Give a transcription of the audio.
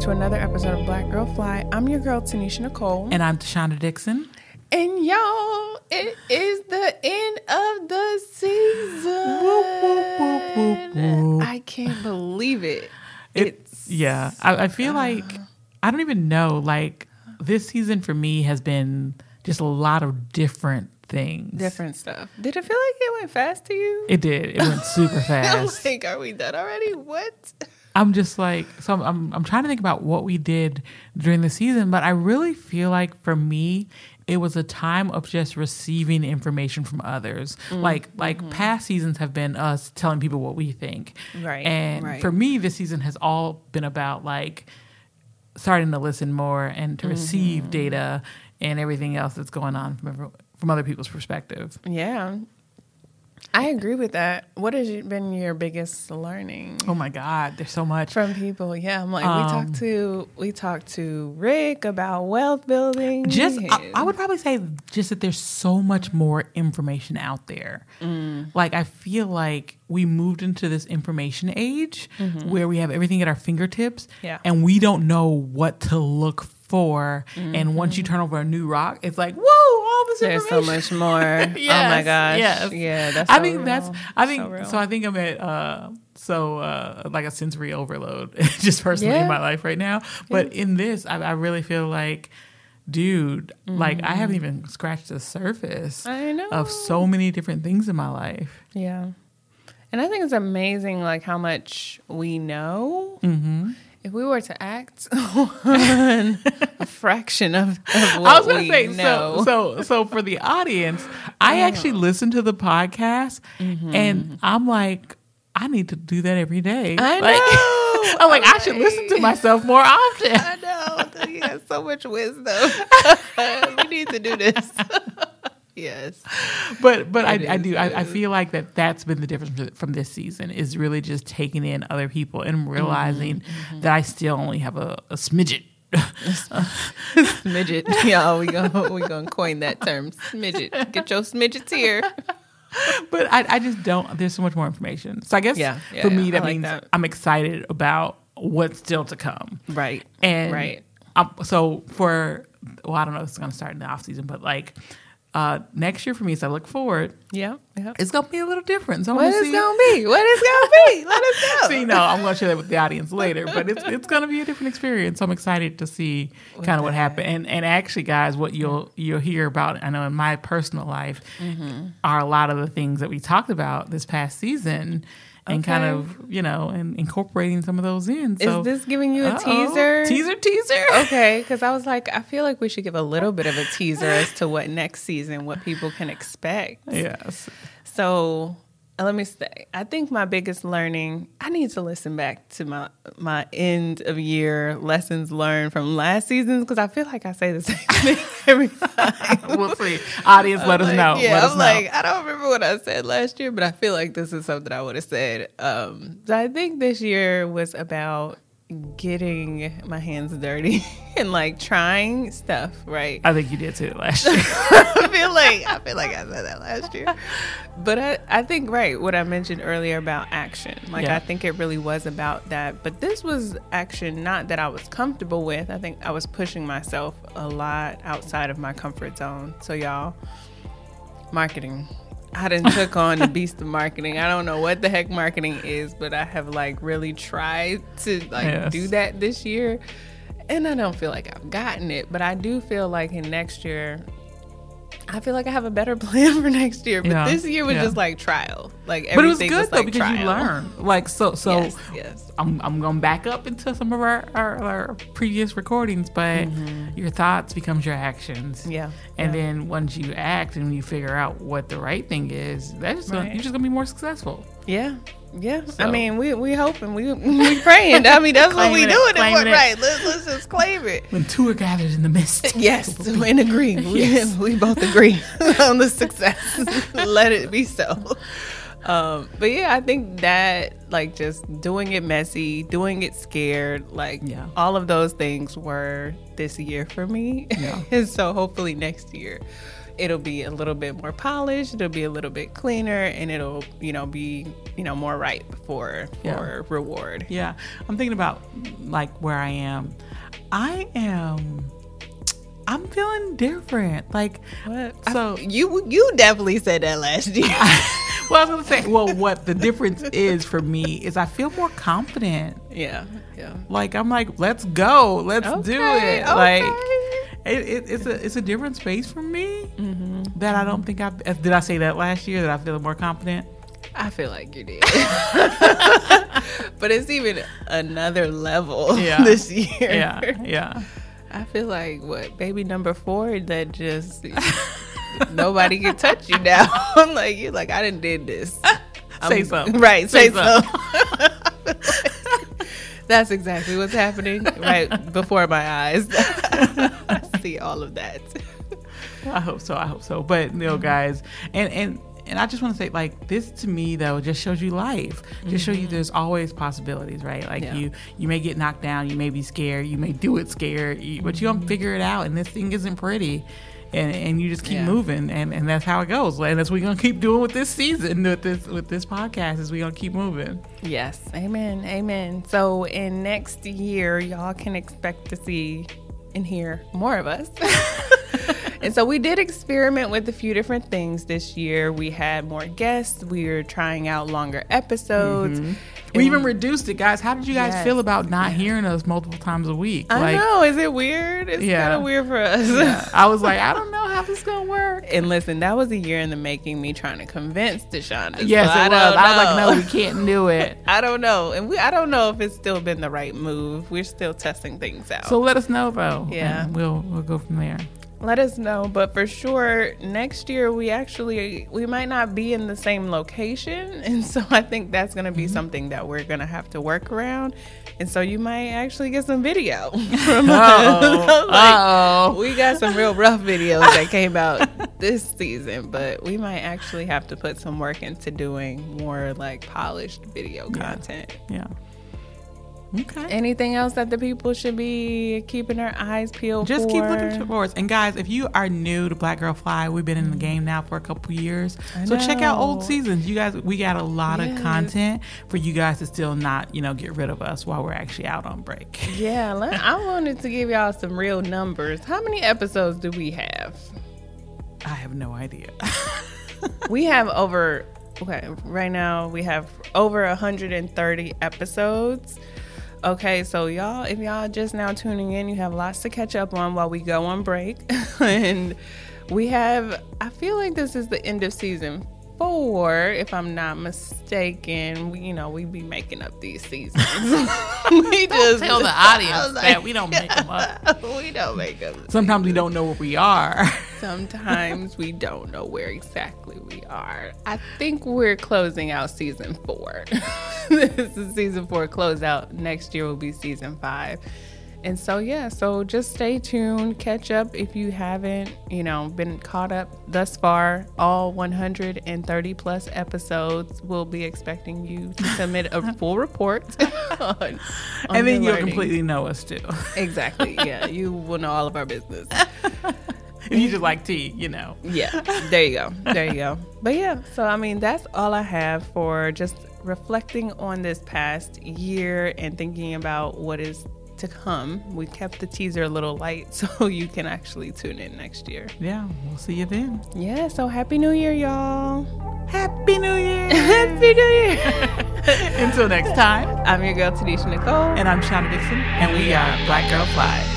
to another episode of Black Girl Fly. I'm your girl, Tanisha Nicole. And I'm Tashonda Dixon. And y'all, it is the end of the season. Whoop, whoop, whoop, I can't believe it. It- It's yeah, I, I feel uh, like I don't even know. Like this season for me has been just a lot of different things. different stuff. Did it feel like it went fast to you? It did. It went super fast. like, are we done already? What? I'm just like, so I'm, I'm, I'm trying to think about what we did during the season, but I really feel like for me, it was a time of just receiving information from others. Mm, Like, like mm-hmm. past seasons have been us telling people what we think. Right, And right. for me, this season has all been about like starting to listen more and to Mm-hmm. receive data and everything else that's going on from, from other people's perspective. Yeah. I agree with that. What has been your biggest learning? Oh my God, there's so much. from people. Yeah, I'm like we Um, talked to we talked to Rick about wealth building. just I, I would probably say just that there's so much more information out there mm. like i feel like we moved into this information age mm-hmm. where we have everything at our fingertips Yeah. and we don't know what to look for mm-hmm. and once you turn over a new rock it's like whoa all this there's so much more. oh my gosh. yes. Yeah, that's. I so think real. that's I think So so, I think I'm at uh so uh like a sensory overload just personally Yeah. in my life right now. But in this I, I really feel like dude, like I haven't even scratched the surface Mm-hmm. I know. of so many different things in my life. Yeah, and I think it's amazing, like how much we know. hmm If we were to act on a fraction of, of what I was gonna say know, so so so for the audience, I actually listen to the podcast and I'm like, I need to do that every day. Mm-hmm. I Like, know. I'm like, I should listen to myself more often. I know. He has so much wisdom. we need to do this. Yes. but but I, It I do I, I feel like that that's been the difference from- this season is really just taking in other people and realizing Mm-hmm, that I still only have a, a smidget. Smidget. Yeah, we gonna we gonna coin that term. Smidget. Get your smidgets here. but I, I just don't. There's so much more information. So I guess Yeah, yeah, for me I that like means that. I'm excited about what's still to come. Right. And Right. um, so for well, I don't know if it's going to start in the off season, but like uh, next year for me, as I look forward, Yeah. Yeah. it's going to be a little different. So What is see- gonna be? What is gonna be? Let us know. See, no, I'm going to share that with the audience later, but it's it's going to be a different experience. So I'm excited to see kind of what happened, and and actually, guys, what you'll you'll hear about. I know in my personal life Mm-hmm. are a lot of the things that we talked about this past season, and kind of you know, and incorporating some of those in. So, is this giving you a uh-oh. teaser? teaser, teaser? Okay, because I was like, I feel like we should give a little bit of a teaser as to what next season, what people can expect. Yes. So let me say, I think my biggest learning, I need to listen back to my my end of year lessons learned from last season because I feel like I say the same thing every time. We'll see. Audience, let us know. Yeah, let I'm know. like, I don't remember what I said last year, but I feel like this is something I would have said. Um, so I think this year was about getting my hands dirty and like trying stuff, right? I think you did too last year. I feel like I feel like I said that last year. But I, I think right what I mentioned earlier about action. Like Yeah. I think it really was about that. But this was action not that I was comfortable with. I think I was pushing myself a lot outside of my comfort zone. So y'all, marketing. I didn't took on the beast of marketing. I don't know what the heck marketing is, but I have like really tried to like Yes. do that this year. And I don't feel like I've gotten it, but I do feel like in next year I feel like I have a better plan for next year. But Yeah, this year was yeah. just like trial. Like but it was everything good though like because you trial. learn. Like so, so yes, yes. I'm I'm going back up into some of our, our, our previous recordings, but your thoughts becomes your actions. Mm-hmm. Yeah. And yeah. then once you act and you figure out what the right thing is, that's just gonna, you're just gonna be more successful. Yeah. Yeah. I mean, we we hoping we we praying. I mean, that's what we Claiming it, doing. It, it. right. Let's, let's just claim it. When two are gathered in the mist. Yes, and agree. We, we both agree on the success. Let it be so. Um, but yeah, I think that like just doing it messy, doing it scared, like Yeah. all of those things were this year for me. Yeah. and so hopefully next year, it'll be a little bit more polished, it'll be a little bit cleaner, and it'll, you know, be, you know, more ripe for for reward. Yeah, I'm thinking about like where I am. I am. I'm feeling different. Like, What? So- you you definitely said that last year. well, I was gonna say, well, what the difference is for me is I feel more confident. yeah, yeah. Like I'm like, let's go, let's do Okay, it. Like it, it, it's a it's a different space for me. That I don't think I did. I say that last year that I feel more confident. I feel like you did. but it's even another level Yeah. this year. Yeah, yeah. I feel like what baby number four that just nobody can touch you now. I'm like you like I didn't did this. Say I'm- so. Right, Say say, so. That's exactly what's happening right before my eyes. I see all of that. I hope so. I hope so. But you know, guys, and and and I just want to say, like, this to me though just shows you life. Just show you mm-hmm. there's always possibilities, right? Like Yeah. you you may get knocked down, you may be scared, you may do it scared, you, but you don't mm-hmm. figure it out. And this thing isn't pretty. And, and you just keep Yeah. moving, and, and that's how it goes. And that's what we're gonna keep doing with this season, with this with this podcast, is we gonna keep moving. Yes, amen, amen. So in next year, y'all can expect to see and hear more of us. and so we did experiment with a few different things this year. We had more guests. We were trying out longer episodes. Mm-hmm. We even reduced it, guys. How did you guys Yes. feel about not hearing us multiple times a week? I know, is it weird? It's Yeah. kind of weird for us. I was like, I don't know how this is gonna work. And listen, that was a year in the making. Me trying to convince Deshaun. Yes, so it I was. I was like, no, we can't do it. I don't know, and we I don't know if it's still been the right move. We're still testing things out. So let us know though. Yeah. and we'll we'll go from there. Let us know but for sure next year we actually we might not be in the same location and so i think that's going to be mm-hmm. something that we're going to have to work around and so you might actually get some video from us. Like, we got some real rough videos that came out this season but we might actually have to put some work into doing more like polished video content. Yeah. Okay. anything else that the people should be keeping their eyes peeled Just for? keep looking towards. And guys, if you are new to Black Girl Fly, we've been in the game now for a couple years. So check out old seasons. You guys, we got a lot Yes. of content for you guys to still not, you know, get rid of us while we're actually out on break. Yeah, I wanted to give y'all some real numbers. How many episodes do we have? I have no idea. We have over, okay, right now we have over 130 episodes. Okay, so y'all, if y'all just now tuning in, you have lots to catch up on while we go on break. and we have, I feel like this is the end of season four, if I'm not mistaken. We, you know, we be making up these seasons. we just Tell the audience was that we don't make them up. we don't make them. Sometimes we don't know where we are. Sometimes we don't know where exactly we are. I think we're closing out season four. this is season four closeout. Next year will be season five. And so, yeah, so just stay tuned. Catch up if you haven't, you know, been caught up thus far. All 130 plus episodes. We'll be expecting you to submit a full report. on, on and then you'll learning. completely know us too. Exactly. Yeah, you will know all of our business. if you just like tea, you know. Yeah, there you go. There you go. But yeah, so I mean, that's all I have for just reflecting on this past year and thinking about what is to come. We kept the teaser a little light so you can actually tune in next year. Yeah, we'll see you then. Yeah, so happy new year, y'all. Happy New Year. happy new year. Until next time. I'm your girl, Tanisha Nicole. And I'm Shauna Dixon. And we are Black Girl Fly.